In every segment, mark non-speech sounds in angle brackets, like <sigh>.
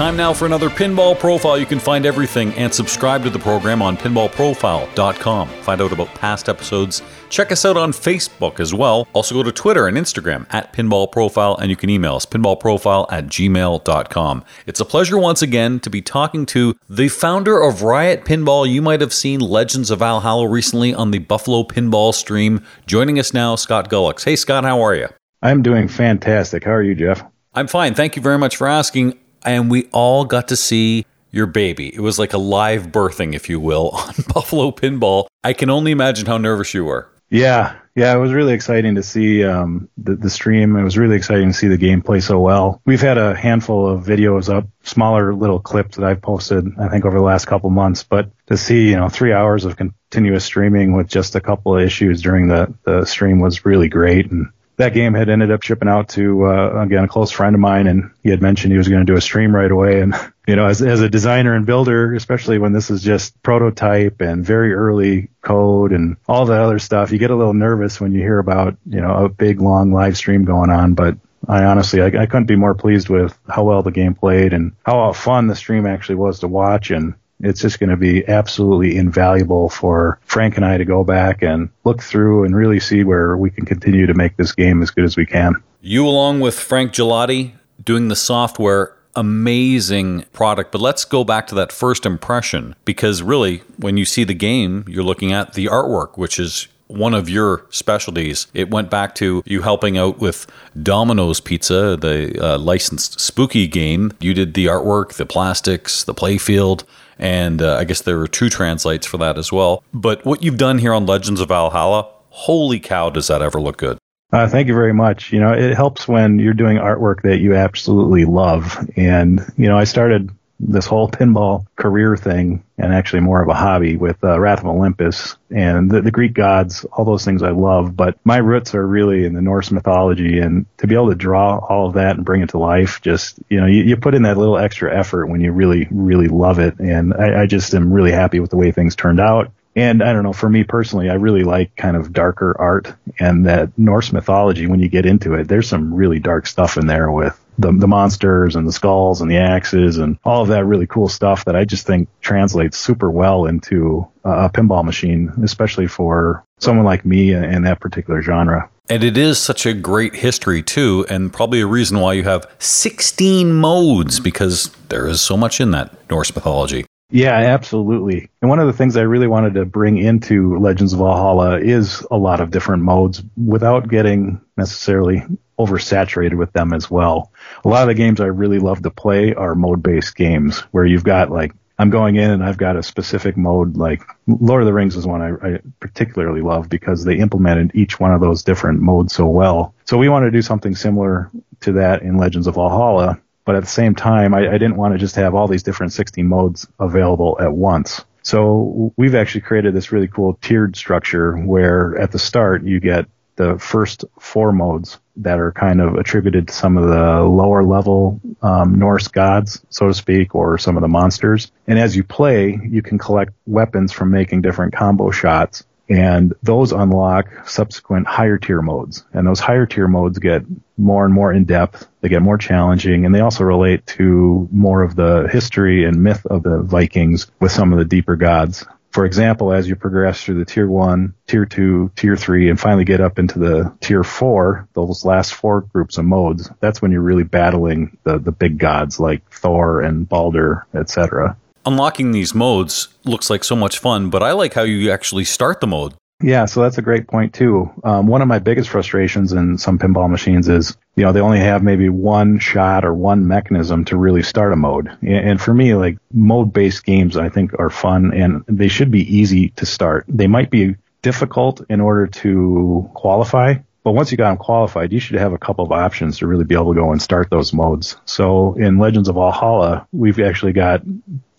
Time now for another Pinball Profile. You can find everything and subscribe to the program on pinballprofile.com. Find out about past episodes. Check us out on Facebook as well. Also go to Twitter and Instagram at Pinball Profile, and you can email us pinballprofile at gmail.com. It's a pleasure once again to be talking to the founder of Riot Pinball. You might have seen Legends of Valhalla recently on the Buffalo Pinball stream. Joining us now, Scott Gulix. Hey, Scott, how are you? I'm doing fantastic. How are you, Jeff? I'm fine. Thank you very much for asking. And we all got to see your baby. It was like a live birthing, if you will, <laughs> on Buffalo Pinball. I can only imagine how nervous you were. Yeah, yeah, it was really exciting to see um, the, the stream. It was really exciting to see the game play so well. We've had a handful of videos up, smaller little clips that I've posted, I think, over the last couple months. But to see, you know, three hours of continuous streaming with just a couple of issues during the, the stream was really great. And that game had ended up shipping out to uh, again a close friend of mine, and he had mentioned he was going to do a stream right away. And you know, as as a designer and builder, especially when this is just prototype and very early code and all that other stuff, you get a little nervous when you hear about you know a big long live stream going on. But I honestly, I, I couldn't be more pleased with how well the game played and how fun the stream actually was to watch. And it's just going to be absolutely invaluable for Frank and I to go back and look through and really see where we can continue to make this game as good as we can. You, along with Frank Gelati, doing the software, amazing product. But let's go back to that first impression because really, when you see the game, you're looking at the artwork, which is one of your specialties. It went back to you helping out with Domino's Pizza, the uh, licensed spooky game. You did the artwork, the plastics, the playfield and uh, I guess there are two translites for that as well. But what you've done here on Legends of Valhalla, holy cow, does that ever look good? Uh, thank you very much. You know, it helps when you're doing artwork that you absolutely love. And, you know, I started this whole pinball career thing and actually more of a hobby with uh, Wrath of Olympus and the, the, Greek gods, all those things I love. But my roots are really in the Norse mythology and to be able to draw all of that and bring it to life, just, you know, you, you put in that little extra effort when you really, really love it. And I, I just am really happy with the way things turned out. And I don't know, for me personally, I really like kind of darker art and that Norse mythology. When you get into it, there's some really dark stuff in there with the, the monsters and the skulls and the axes and all of that really cool stuff that I just think translates super well into a pinball machine, especially for someone like me in that particular genre. And it is such a great history too, and probably a reason why you have 16 modes because there is so much in that Norse mythology. Yeah, absolutely. And one of the things I really wanted to bring into Legends of Valhalla is a lot of different modes without getting necessarily oversaturated with them as well. A lot of the games I really love to play are mode based games where you've got like, I'm going in and I've got a specific mode like Lord of the Rings is one I, I particularly love because they implemented each one of those different modes so well. So we want to do something similar to that in Legends of Valhalla but at the same time, I, I didn't want to just have all these different 16 modes available at once. So we've actually created this really cool tiered structure where at the start you get the first four modes that are kind of attributed to some of the lower level um, Norse gods, so to speak, or some of the monsters. And as you play, you can collect weapons from making different combo shots and those unlock subsequent higher tier modes. And those higher tier modes get more and more in depth. They get more challenging and they also relate to more of the history and myth of the Vikings with some of the deeper gods. For example, as you progress through the tier one, tier two, tier three, and finally get up into the tier four, those last four groups of modes, that's when you're really battling the, the big gods like Thor and Balder, etc unlocking these modes looks like so much fun, but I like how you actually start the mode. Yeah, so that's a great point too. Um, one of my biggest frustrations in some pinball machines is, you know, they only have maybe one shot or one mechanism to really start a mode. And for me, like mode-based games, I think are fun and they should be easy to start. They might be difficult in order to qualify, but once you got them qualified, you should have a couple of options to really be able to go and start those modes. So in Legends of Valhalla, we've actually got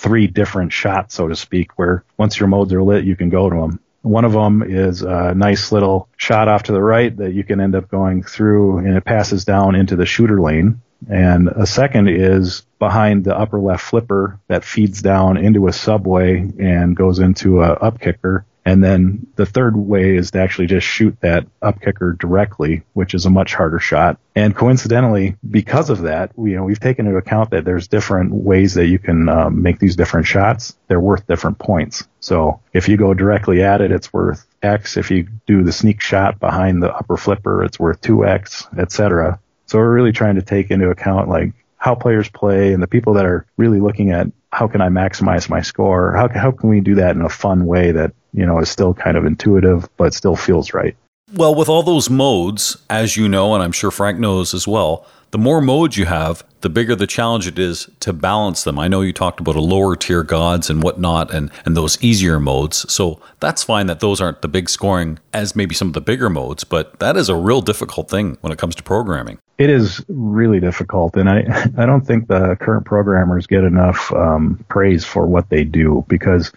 three different shots, so to speak, where once your modes are lit, you can go to them. One of them is a nice little shot off to the right that you can end up going through and it passes down into the shooter lane. And a second is behind the upper left flipper that feeds down into a subway and goes into a up kicker. And then the third way is to actually just shoot that up kicker directly, which is a much harder shot. And coincidentally, because of that, we, you know, we've taken into account that there's different ways that you can uh, make these different shots. They're worth different points. So if you go directly at it, it's worth X. If you do the sneak shot behind the upper flipper, it's worth 2X, etc. So we're really trying to take into account like how players play and the people that are really looking at how can I maximize my score? How, how can we do that in a fun way that, you know, is still kind of intuitive, but still feels right? Well, with all those modes, as you know, and I'm sure Frank knows as well, the more modes you have, the bigger the challenge it is to balance them. I know you talked about a lower tier gods and whatnot and, and those easier modes. So that's fine that those aren't the big scoring as maybe some of the bigger modes, but that is a real difficult thing when it comes to programming. It is really difficult. And I, <laughs> I don't think the current programmers get enough um, praise for what they do because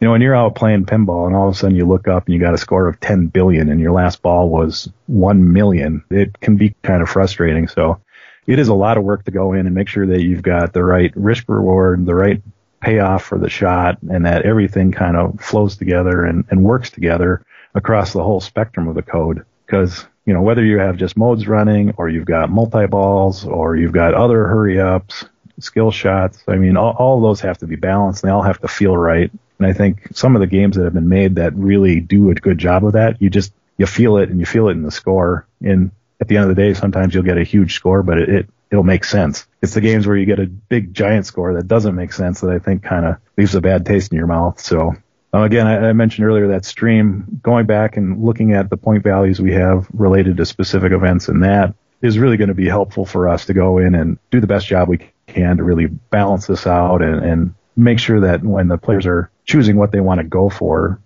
you know, when you're out playing pinball and all of a sudden you look up and you got a score of 10 billion and your last ball was 1 million, it can be kind of frustrating. So it is a lot of work to go in and make sure that you've got the right risk reward, the right payoff for the shot, and that everything kind of flows together and, and works together across the whole spectrum of the code. Because, you know, whether you have just modes running or you've got multi balls or you've got other hurry ups, skill shots, I mean, all, all those have to be balanced. They all have to feel right. And I think some of the games that have been made that really do a good job of that, you just, you feel it and you feel it in the score. And at the end of the day, sometimes you'll get a huge score, but it, it it'll make sense. It's the games where you get a big giant score that doesn't make sense that I think kind of leaves a bad taste in your mouth. So um, again, I, I, mentioned earlier that stream going back and looking at the point values we have related to specific events and that is really going to be helpful for us to go in and do the best job we can to really balance this out and, and make sure that when the players are choosing what they want to go for,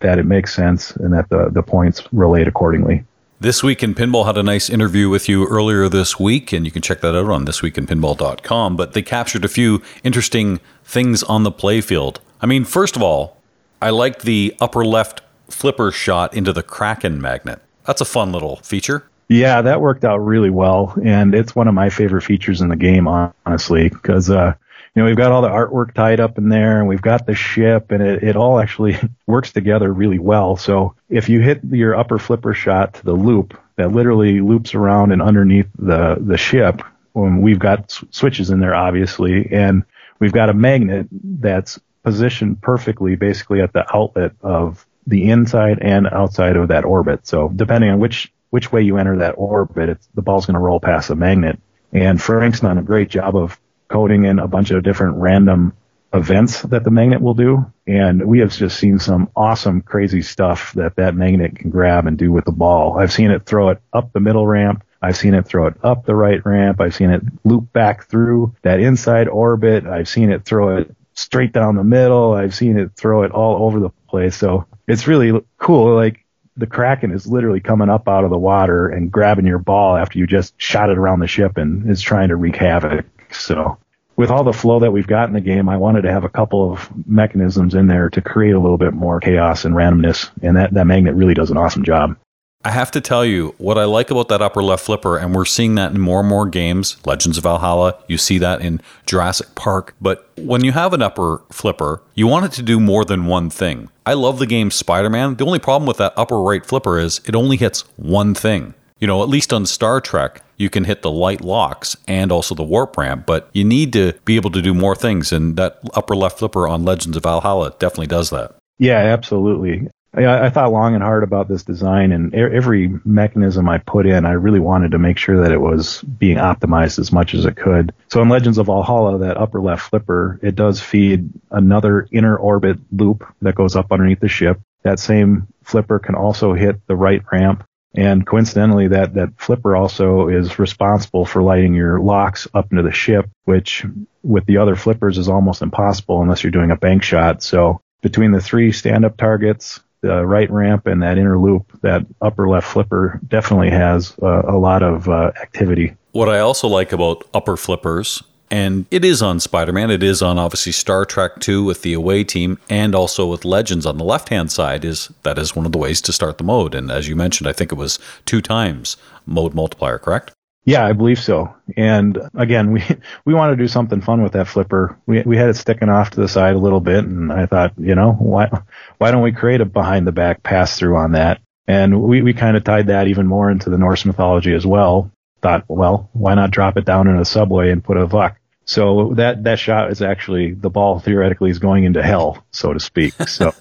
that it makes sense and that the, the points relate accordingly. This Week in Pinball had a nice interview with you earlier this week, and you can check that out on thisweekinpinball.com. But they captured a few interesting things on the playfield. I mean, first of all, I like the upper left flipper shot into the Kraken magnet. That's a fun little feature. Yeah, that worked out really well, and it's one of my favorite features in the game, honestly, because uh, you know, we've got all the artwork tied up in there and we've got the ship and it, it all actually <laughs> works together really well. So if you hit your upper flipper shot to the loop that literally loops around and underneath the, the ship, we've got switches in there, obviously, and we've got a magnet that's positioned perfectly basically at the outlet of the inside and outside of that orbit. So depending on which, which way you enter that orbit, the ball's going to roll past the magnet. And Frank's done a great job of coding in a bunch of different random events that the magnet will do. And we have just seen some awesome, crazy stuff that that magnet can grab and do with the ball. I've seen it throw it up the middle ramp. I've seen it throw it up the right ramp. I've seen it loop back through that inside orbit. I've seen it throw it straight down the middle. I've seen it throw it all over the place. So it's really cool. Like the Kraken is literally coming up out of the water and grabbing your ball after you just shot it around the ship and is trying to wreak havoc. So with all the flow that we've got in the game, I wanted to have a couple of mechanisms in there to create a little bit more chaos and randomness. And that, that magnet really does an awesome job. I have to tell you, what I like about that upper left flipper, and we're seeing that in more and more games, Legends of Valhalla, you see that in Jurassic Park. But when you have an upper flipper, you want it to do more than one thing. I love the game Spider Man. The only problem with that upper right flipper is it only hits one thing. You know, at least on Star Trek, you can hit the light locks and also the warp ramp, but you need to be able to do more things. And that upper left flipper on Legends of Valhalla definitely does that. Yeah, absolutely. I, I thought long and hard about this design, and every mechanism I put in, I really wanted to make sure that it was being optimized as much as it could. So in Legends of Valhalla, that upper left flipper, it does feed another inner orbit loop that goes up underneath the ship. That same flipper can also hit the right ramp and coincidentally, that, that flipper also is responsible for lighting your locks up into the ship, which with the other flippers is almost impossible unless you're doing a bank shot. So between the three stand up targets, the right ramp and that inner loop, that upper left flipper definitely has uh, a lot of uh, activity. What I also like about upper flippers and it is on Spider Man. It is on obviously Star Trek 2 with the away team and also with Legends on the left hand side is that is one of the ways to start the mode. And as you mentioned, I think it was two times mode multiplier, correct? Yeah, I believe so. And again, we <laughs> we want to do something fun with that flipper. We we had it sticking off to the side a little bit, and I thought, you know, why why don't we create a behind the back pass through on that? And we we kind of tied that even more into the Norse mythology as well. Thought, well, why not drop it down in a subway and put a VUK? So that that shot is actually the ball theoretically is going into hell, so to speak. So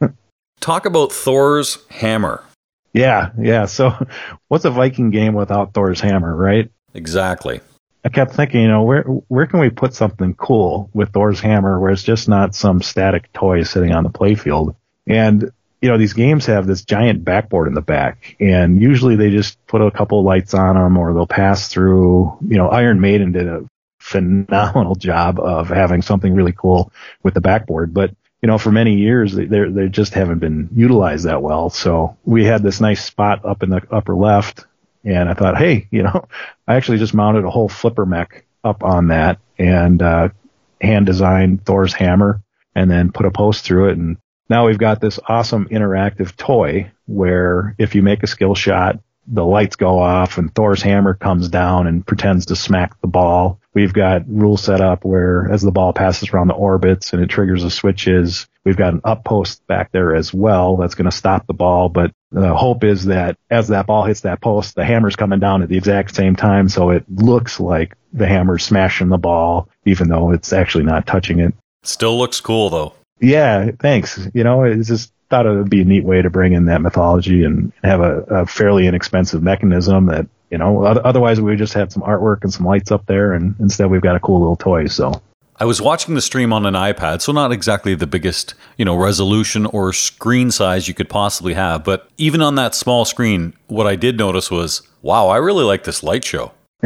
<laughs> talk about Thor's hammer. Yeah, yeah. So what's a Viking game without Thor's hammer, right? Exactly. I kept thinking, you know, where where can we put something cool with Thor's hammer where it's just not some static toy sitting on the playfield? And you know, these games have this giant backboard in the back, and usually they just put a couple lights on them, or they'll pass through. You know, Iron Maiden did a phenomenal job of having something really cool with the backboard, but you know, for many years they they just haven't been utilized that well. So we had this nice spot up in the upper left, and I thought, hey, you know, <laughs> I actually just mounted a whole flipper mech up on that and uh, hand designed Thor's hammer, and then put a post through it, and now we've got this awesome interactive toy where if you make a skill shot, the lights go off and Thor's hammer comes down and pretends to smack the ball. We've got rules set up where as the ball passes around the orbits and it triggers the switches, we've got an up post back there as well that's going to stop the ball. But the hope is that as that ball hits that post, the hammer's coming down at the exact same time. So it looks like the hammer's smashing the ball, even though it's actually not touching it. Still looks cool though. Yeah, thanks. You know, it's just thought it would be a neat way to bring in that mythology and have a, a fairly inexpensive mechanism that you know otherwise we would just have some artwork and some lights up there and instead we've got a cool little toy so I was watching the stream on an iPad, so not exactly the biggest, you know, resolution or screen size you could possibly have, but even on that small screen, what I did notice was, wow, I really like this light show. <laughs>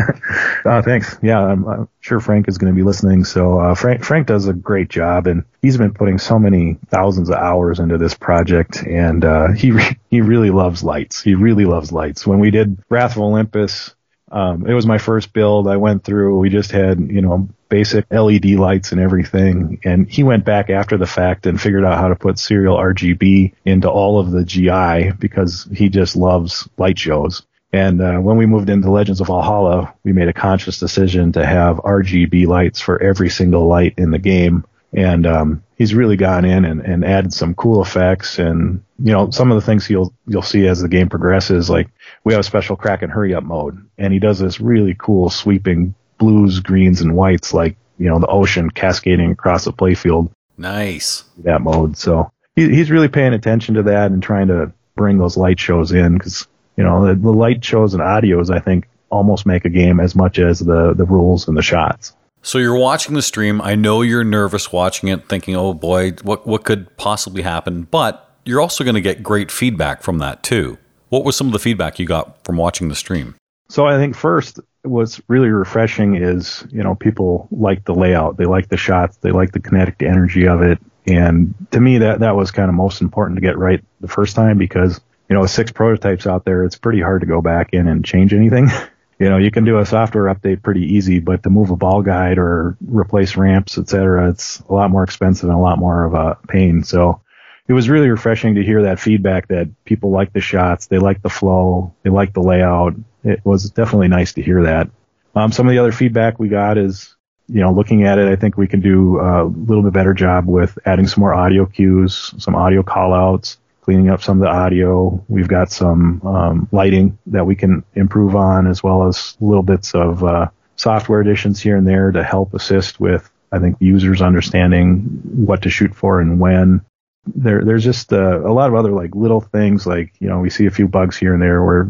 uh, thanks. Yeah, I'm, I'm, sure Frank is going to be listening. So uh, Frank Frank does a great job, and he's been putting so many thousands of hours into this project, and uh, he re- he really loves lights. He really loves lights. When we did Wrath of Olympus, um, it was my first build. I went through. We just had you know basic LED lights and everything, and he went back after the fact and figured out how to put serial RGB into all of the GI because he just loves light shows. And uh, when we moved into Legends of Valhalla, we made a conscious decision to have RGB lights for every single light in the game. And um, he's really gone in and, and added some cool effects. And you know, some of the things you'll you'll see as the game progresses, like we have a special Kraken hurry up mode, and he does this really cool sweeping blues, greens, and whites, like you know the ocean cascading across the playfield. Nice that mode. So he, he's really paying attention to that and trying to bring those light shows in because you know, the, the light shows and audios, I think, almost make a game as much as the, the rules and the shots. So you're watching the stream. I know you're nervous watching it, thinking, "Oh boy, what what could possibly happen?" But you're also going to get great feedback from that too. What was some of the feedback you got from watching the stream? So I think first what's really refreshing is, you know, people like the layout, they like the shots, they like the kinetic energy of it. And to me that that was kind of most important to get right the first time because you know, six prototypes out there, it's pretty hard to go back in and change anything. <laughs> you know, you can do a software update pretty easy, but to move a ball guide or replace ramps, et cetera, it's a lot more expensive and a lot more of a pain. So it was really refreshing to hear that feedback that people like the shots, they like the flow, they like the layout. It was definitely nice to hear that. Um, some of the other feedback we got is, you know, looking at it, I think we can do a little bit better job with adding some more audio cues, some audio callouts, cleaning up some of the audio. We've got some um, lighting that we can improve on, as well as little bits of uh, software additions here and there to help assist with, I think, users understanding what to shoot for and when. There, there's just uh, a lot of other like little things, like you know, we see a few bugs here and there where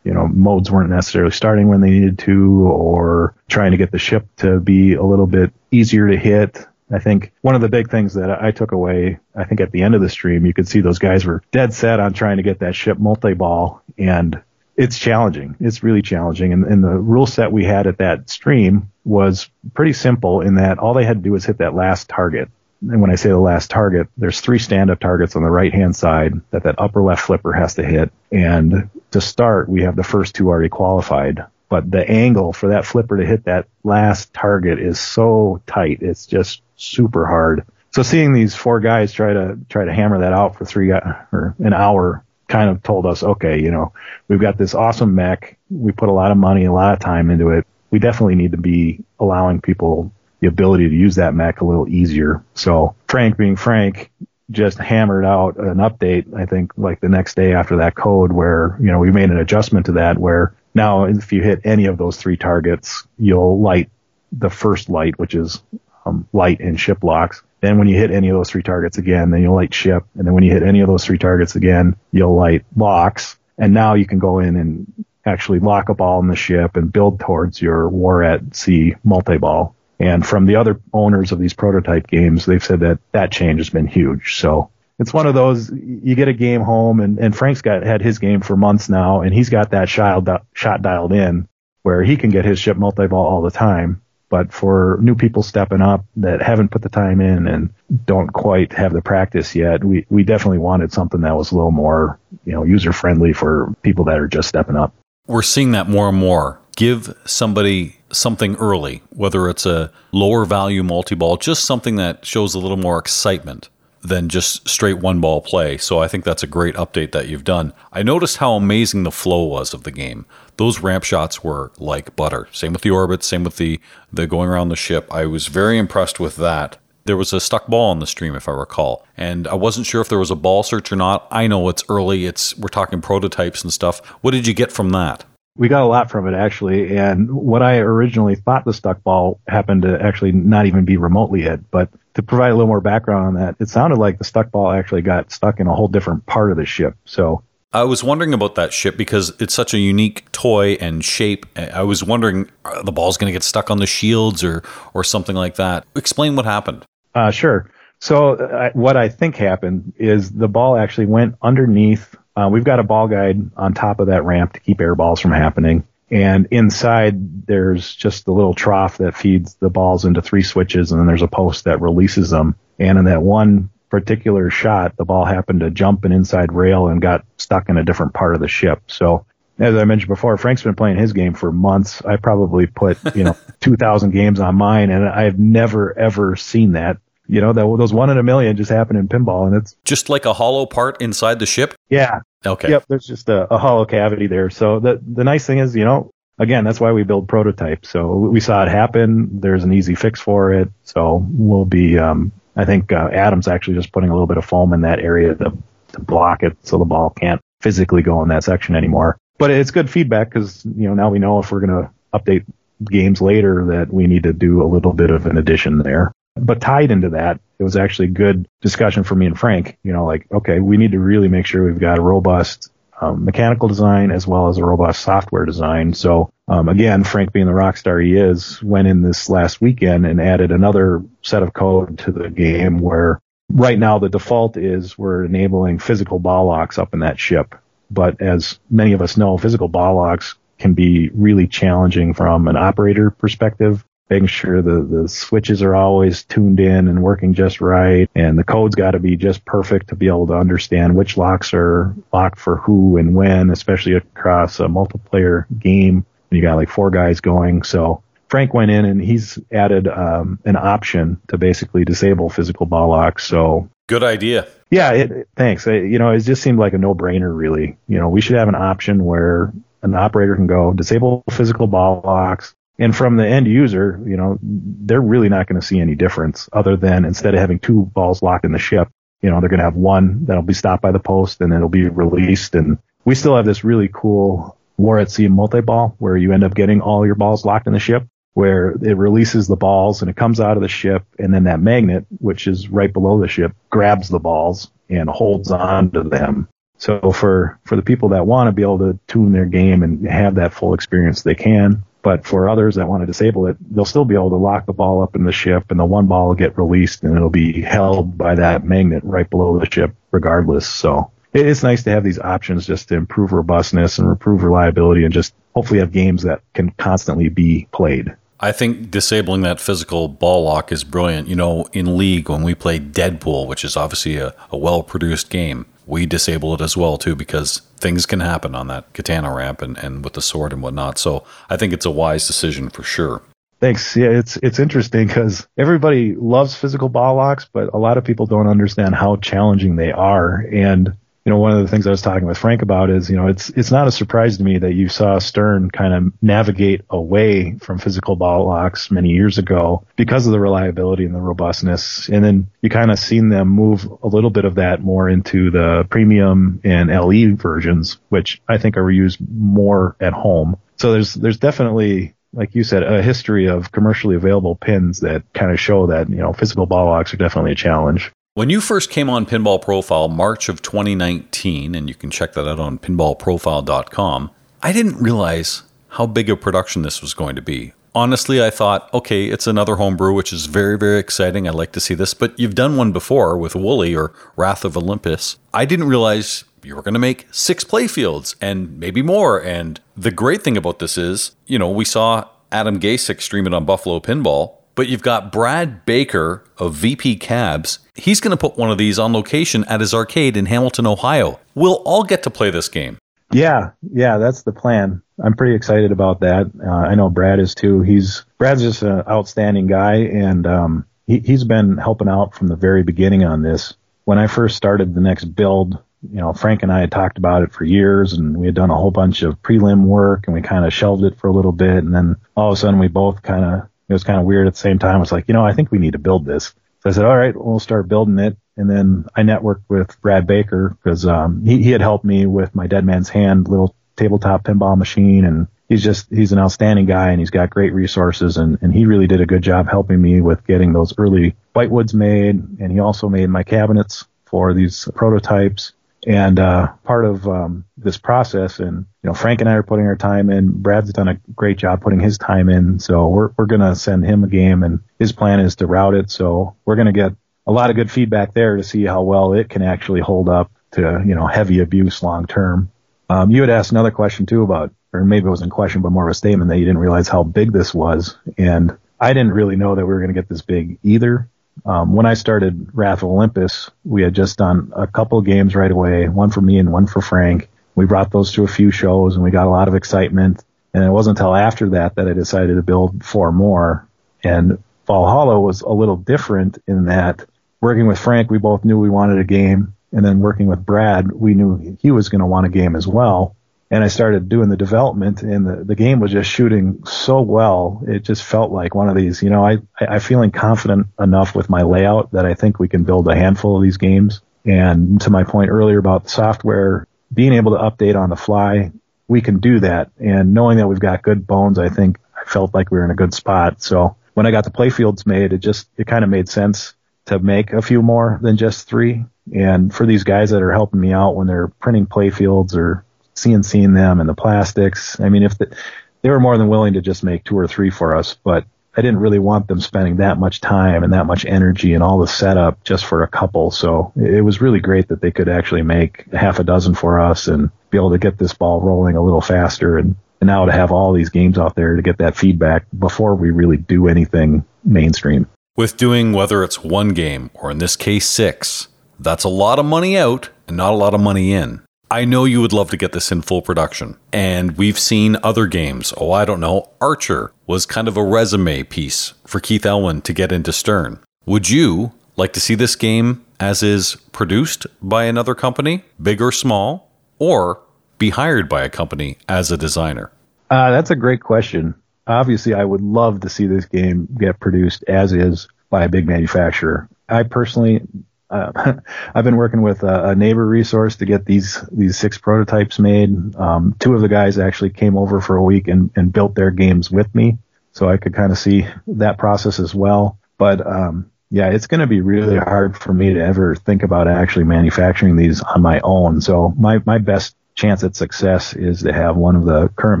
you know modes weren't necessarily starting when they needed to, or trying to get the ship to be a little bit easier to hit I think one of the big things that I took away, I think at the end of the stream, you could see those guys were dead set on trying to get that ship multi-ball and it's challenging. It's really challenging. And, and the rule set we had at that stream was pretty simple in that all they had to do was hit that last target. And when I say the last target, there's three stand-up targets on the right-hand side that that upper left flipper has to hit. And to start, we have the first two already qualified but the angle for that flipper to hit that last target is so tight. It's just super hard. So seeing these four guys try to try to hammer that out for three or an hour kind of told us, okay, you know, we've got this awesome mech. We put a lot of money, a lot of time into it. We definitely need to be allowing people the ability to use that mech a little easier. So Frank being Frank just hammered out an update, I think like the next day after that code where, you know, we made an adjustment to that where now if you hit any of those three targets, you'll light the first light, which is um, light in ship locks. Then when you hit any of those three targets again, then you'll light ship. And then when you hit any of those three targets again, you'll light locks. And now you can go in and actually lock a ball in the ship and build towards your war at sea multi-ball. And from the other owners of these prototype games, they've said that that change has been huge. So it's one of those, you get a game home and, and Frank's got, had his game for months now and he's got that shot, shot dialed in where he can get his ship multi-ball all the time. But for new people stepping up that haven't put the time in and don't quite have the practice yet, we, we definitely wanted something that was a little more, you know, user friendly for people that are just stepping up. We're seeing that more and more. Give somebody something early, whether it's a lower value multi ball, just something that shows a little more excitement than just straight one ball play. So I think that's a great update that you've done. I noticed how amazing the flow was of the game. Those ramp shots were like butter. Same with the orbits, same with the the going around the ship. I was very impressed with that. There was a stuck ball on the stream, if I recall, and I wasn't sure if there was a ball search or not. I know it's early; it's we're talking prototypes and stuff. What did you get from that? We got a lot from it actually, and what I originally thought the stuck ball happened to actually not even be remotely it. But to provide a little more background on that, it sounded like the stuck ball actually got stuck in a whole different part of the ship. So I was wondering about that ship because it's such a unique toy and shape. I was wondering the ball's going to get stuck on the shields or or something like that. Explain what happened. Uh, sure. So uh, what I think happened is the ball actually went underneath. Uh, we've got a ball guide on top of that ramp to keep air balls from happening. And inside there's just a little trough that feeds the balls into three switches and then there's a post that releases them. And in that one particular shot, the ball happened to jump an inside rail and got stuck in a different part of the ship. So as I mentioned before, Frank's been playing his game for months. I probably put, you know, <laughs> 2000 games on mine and I've never ever seen that. You know, that those one in a million just happen in pinball and it's just like a hollow part inside the ship. Yeah. Okay. Yep. There's just a, a hollow cavity there. So the, the nice thing is, you know, again, that's why we build prototypes. So we saw it happen. There's an easy fix for it. So we'll be, um, I think uh, Adam's actually just putting a little bit of foam in that area to, to block it so the ball can't physically go in that section anymore. But it's good feedback because, you know, now we know if we're going to update games later that we need to do a little bit of an addition there. But tied into that, it was actually a good discussion for me and Frank. You know, like, okay, we need to really make sure we've got a robust um, mechanical design as well as a robust software design. So um, again, Frank being the rock star he is, went in this last weekend and added another set of code to the game where right now the default is we're enabling physical ball locks up in that ship. But as many of us know, physical ball locks can be really challenging from an operator perspective making sure the, the switches are always tuned in and working just right. And the code's got to be just perfect to be able to understand which locks are locked for who and when, especially across a multiplayer game. You got like four guys going. So Frank went in and he's added um, an option to basically disable physical ball locks. So good idea. Yeah, it, thanks. It, you know, it just seemed like a no-brainer. Really, you know, we should have an option where an operator can go disable physical ball locks, and from the end user, you know, they're really not going to see any difference other than instead of having two balls locked in the ship, you know, they're going to have one that'll be stopped by the post and it'll be released. And we still have this really cool war at sea multi-ball where you end up getting all your balls locked in the ship where it releases the balls and it comes out of the ship and then that magnet, which is right below the ship, grabs the balls and holds on to them. So for, for the people that want to be able to tune their game and have that full experience, they can. But for others that want to disable it, they'll still be able to lock the ball up in the ship and the one ball will get released and it'll be held by that magnet right below the ship regardless. So it's nice to have these options just to improve robustness and improve reliability and just hopefully have games that can constantly be played. I think disabling that physical ball lock is brilliant. You know, in League, when we play Deadpool, which is obviously a, a well produced game, we disable it as well too because things can happen on that katana ramp and, and with the sword and whatnot. So I think it's a wise decision for sure. Thanks. Yeah, it's it's interesting because everybody loves physical ball locks, but a lot of people don't understand how challenging they are. And you know, one of the things I was talking with Frank about is, you know, it's it's not a surprise to me that you saw Stern kind of navigate away from physical ball locks many years ago because of the reliability and the robustness. And then you kind of seen them move a little bit of that more into the premium and LE versions, which I think are used more at home. So there's there's definitely like you said, a history of commercially available pins that kind of show that, you know, physical ball locks are definitely a challenge. When you first came on Pinball Profile, March of 2019, and you can check that out on pinballprofile.com, I didn't realize how big a production this was going to be. Honestly, I thought, okay, it's another homebrew, which is very, very exciting. I like to see this, but you've done one before with Wooly or Wrath of Olympus. I didn't realize you were going to make six playfields and maybe more. And the great thing about this is, you know, we saw Adam Gasick stream it on Buffalo Pinball, but you've got Brad Baker of VP Cabs. He's going to put one of these on location at his arcade in Hamilton, Ohio. We'll all get to play this game. Yeah, yeah, that's the plan. I'm pretty excited about that. Uh, I know Brad is too. He's Brad's just an outstanding guy, and um, he, he's been helping out from the very beginning on this. When I first started the next build, you know, Frank and I had talked about it for years, and we had done a whole bunch of prelim work, and we kind of shelved it for a little bit, and then all of a sudden we both kind of it was kind of weird at the same time. It's like, you know, I think we need to build this. So I said, all right, we'll start building it. And then I networked with Brad Baker because um, he, he had helped me with my Dead Man's Hand little tabletop pinball machine. And he's just, he's an outstanding guy and he's got great resources. And, and he really did a good job helping me with getting those early whitewoods made. And he also made my cabinets for these prototypes. And uh, part of um, this process, and you know, Frank and I are putting our time in. Brad's done a great job putting his time in. So we're we're gonna send him a game, and his plan is to route it. So we're gonna get a lot of good feedback there to see how well it can actually hold up to you know heavy abuse long term. Um, you had asked another question too about, or maybe it wasn't a question, but more of a statement that you didn't realize how big this was, and I didn't really know that we were going to get this big either. Um, when I started Wrath of Olympus, we had just done a couple games right away, one for me and one for Frank. We brought those to a few shows and we got a lot of excitement. And it wasn't until after that that I decided to build four more. And Valhalla was a little different in that working with Frank, we both knew we wanted a game. And then working with Brad, we knew he was going to want a game as well and I started doing the development and the, the game was just shooting so well. It just felt like one of these, you know, I, I, am feeling confident enough with my layout that I think we can build a handful of these games. And to my point earlier about the software, being able to update on the fly, we can do that. And knowing that we've got good bones, I think I felt like we were in a good spot. So when I got the playfields made, it just, it kind of made sense to make a few more than just three. And for these guys that are helping me out when they're printing playfields or CNCing them and the plastics. I mean, if the, they were more than willing to just make two or three for us, but I didn't really want them spending that much time and that much energy and all the setup just for a couple. So it was really great that they could actually make half a dozen for us and be able to get this ball rolling a little faster and, and now to have all these games out there to get that feedback before we really do anything mainstream. With doing whether it's one game or in this case six, that's a lot of money out and not a lot of money in. I know you would love to get this in full production. And we've seen other games. Oh, I don't know. Archer was kind of a resume piece for Keith Elwin to get into Stern. Would you like to see this game as is produced by another company, big or small, or be hired by a company as a designer? Uh, that's a great question. Obviously, I would love to see this game get produced as is by a big manufacturer. I personally uh, <laughs> I've been working with a, a, neighbor resource to get these these six prototypes made. Um, two of the guys actually came over for a week and, and built their games with me, so I could kind of see that process as well. But um, yeah, it's going to be really hard for me to ever think about actually manufacturing these on my own. So my my best chance at success is to have one of the current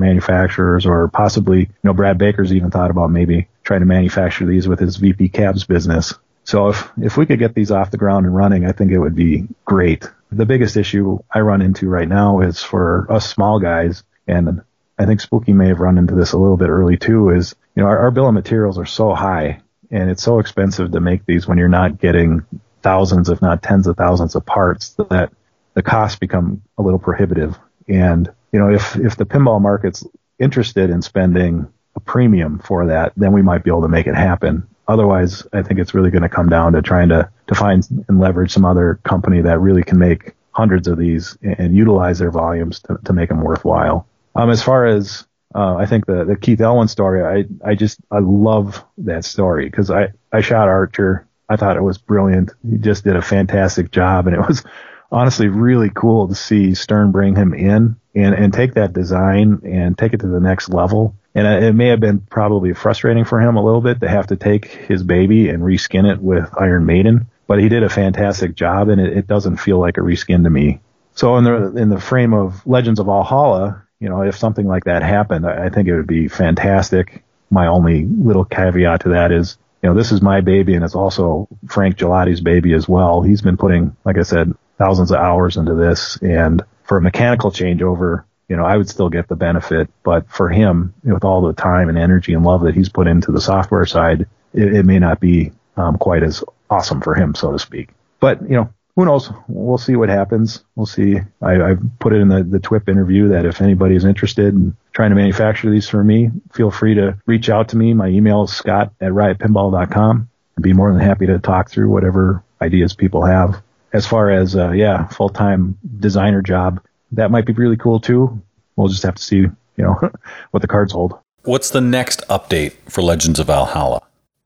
manufacturers or possibly, you know, Brad Baker's even thought about maybe trying to manufacture these with his VP cabs business. So if, if we could get these off the ground and running, I think it would be great. The biggest issue I run into right now is for us small guys, and I think Spooky may have run into this a little bit early too, is, you know, our, our bill of materials are so high and it's so expensive to make these when you're not getting thousands, if not tens of thousands of parts that the costs become a little prohibitive. And, you know, if, if the pinball market's interested in spending a premium for that, then we might be able to make it happen. Otherwise, I think it's really going to come down to trying to, to find and leverage some other company that really can make hundreds of these and, utilize their volumes to, to make them worthwhile. Um, as far as uh, I think the, the Keith Elwin story, I, I just, I love that story because I, I shot Archer. I thought it was brilliant. He just did a fantastic job and it was honestly really cool to see Stern bring him in and, and take that design and take it to the next level. And uh, it may have been probably frustrating for him a little bit to have to take his baby and reskin it with Iron Maiden, but he did a fantastic job and it, it doesn't feel like a reskin to me. So in the, in the frame of Legends of Valhalla, you know, if something like that happened, I think it would be fantastic. My only little caveat to that is, you know, this is my baby and it's also Frank Gelati's baby as well. He's been putting, like I said, thousands of hours into this and for a mechanical changeover, you know, I would still get the benefit, but for him, with all the time and energy and love that he's put into the software side, it, it may not be um, quite as awesome for him, so to speak. But, you know, who knows? We'll see what happens. We'll see. I, put it in the, the TWIP interview that if anybody is interested in trying to manufacture these for me, feel free to reach out to me. My email is scott at riotpinball.com. I'd be more than happy to talk through whatever ideas people have. As far as, uh, yeah, full-time designer job, that might be really cool too. We'll just have to see, you know, <laughs> what the cards hold. What's the next update for Legends of Valhalla?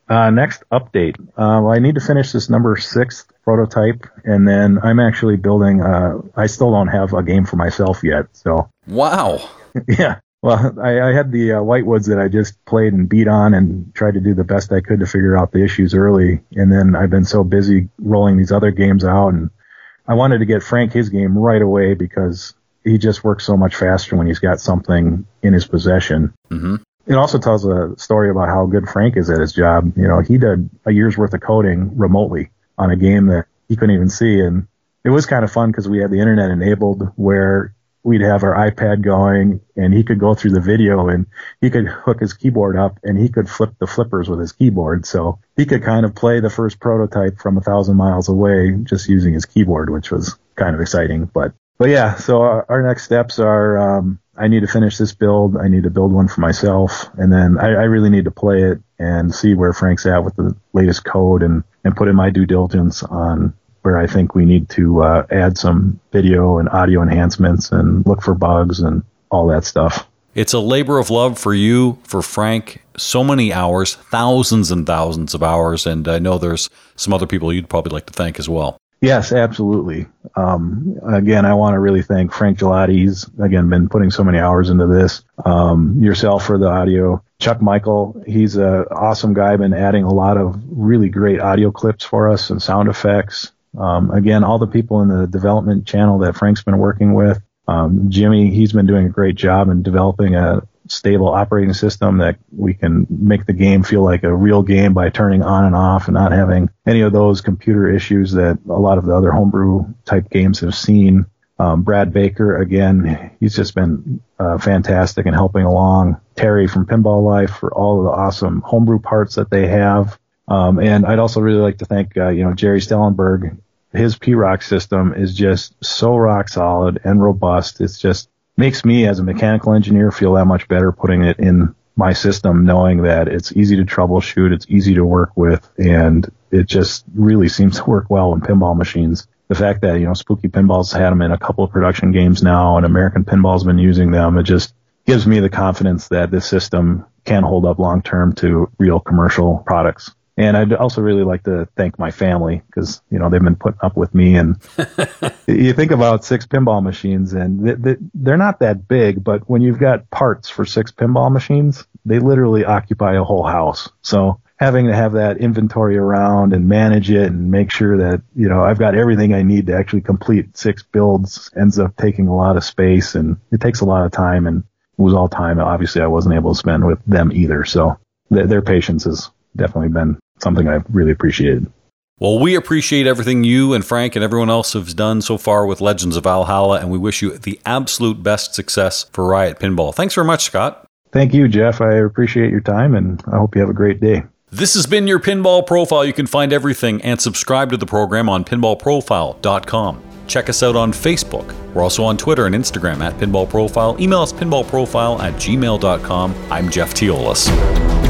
Uh, next update. Uh, well, I need to finish this number six prototype, and then I'm actually building. Uh, I still don't have a game for myself yet, so. Wow. <laughs> yeah. Well, I, I had the uh, Whitewoods that I just played and beat on and tried to do the best I could to figure out the issues early, and then I've been so busy rolling these other games out, and I wanted to get Frank his game right away because he just works so much faster when he's got something in his possession. Mm-hmm it also tells a story about how good Frank is at his job. You know, he did a year's worth of coding remotely on a game that he couldn't even see. And it was kind of fun because we had the internet enabled where we'd have our iPad going and he could go through the video and he could hook his keyboard up and he could flip the flippers with his keyboard. So he could kind of play the first prototype from a thousand miles away just using his keyboard, which was kind of exciting. But, but yeah, so our, our next steps are, um, I need to finish this build. I need to build one for myself, and then I, I, really need to play it and see where Frank's at with the latest code and and put in my due diligence on where I think we need to uh, add some video and audio enhancements and look for bugs and all that stuff. It's a labor of love for you, for Frank. So many hours, thousands and thousands of hours, and I know there's some other people you'd probably like to thank as well. Yes, absolutely. Um, again, I want to really thank Frank Gelati. He's again been putting so many hours into this. Um, yourself for the audio. Chuck Michael, he's an awesome guy. Been adding a lot of really great audio clips for us and sound effects. Um, again, all the people in the development channel that Frank's been working with. Um, Jimmy, he's been doing a great job in developing a stable operating system that we can make the game feel like a real game by turning on and off and not having any of those computer issues that a lot of the other homebrew type games have seen. Um, Brad Baker, again, he's just been uh, fantastic in helping along. Terry from Pinball Life for all of the awesome homebrew parts that they have. Um, and I'd also really like to thank, uh, you know, Gerry Stellenberg. His P-ROC system is just so rock solid and robust. It's just makes me as a mechanical engineer feel that much better putting it in my system, knowing that it's easy to troubleshoot, it's easy to work with, and it just really seems to work well in pinball machines. The fact that, you know, Spooky Pinball's had them in a couple of production games now and American Pinball's been using them, it just gives me the confidence that this system can hold up long term to real commercial products. And I'd also really like to thank my family because, you know, they've been putting up with me. And <laughs> you think about six pinball machines and they're not that big, but when you've got parts for six pinball machines, they literally occupy a whole house. So having to have that inventory around and manage it and make sure that, you know, I've got everything I need to actually complete six builds ends up taking a lot of space and it takes a lot of time and it was all time. Obviously I wasn't able to spend with them either. So their patience has definitely been something I've really appreciated. Well, we appreciate everything you and Frank and everyone else has done so far with Legends of Valhalla, and we wish you the absolute best success for Riot Pinball. Thanks very much, Scott. Thank you, Jeff. I appreciate your time, and I hope you have a great day. This has been your Pinball Profile. You can find everything and subscribe to the program on pinballprofile.com. Check us out on Facebook. We're also on Twitter and Instagram at Pinball Profile. Email us pinballprofile at gmail.com. I'm Jeff Teolis.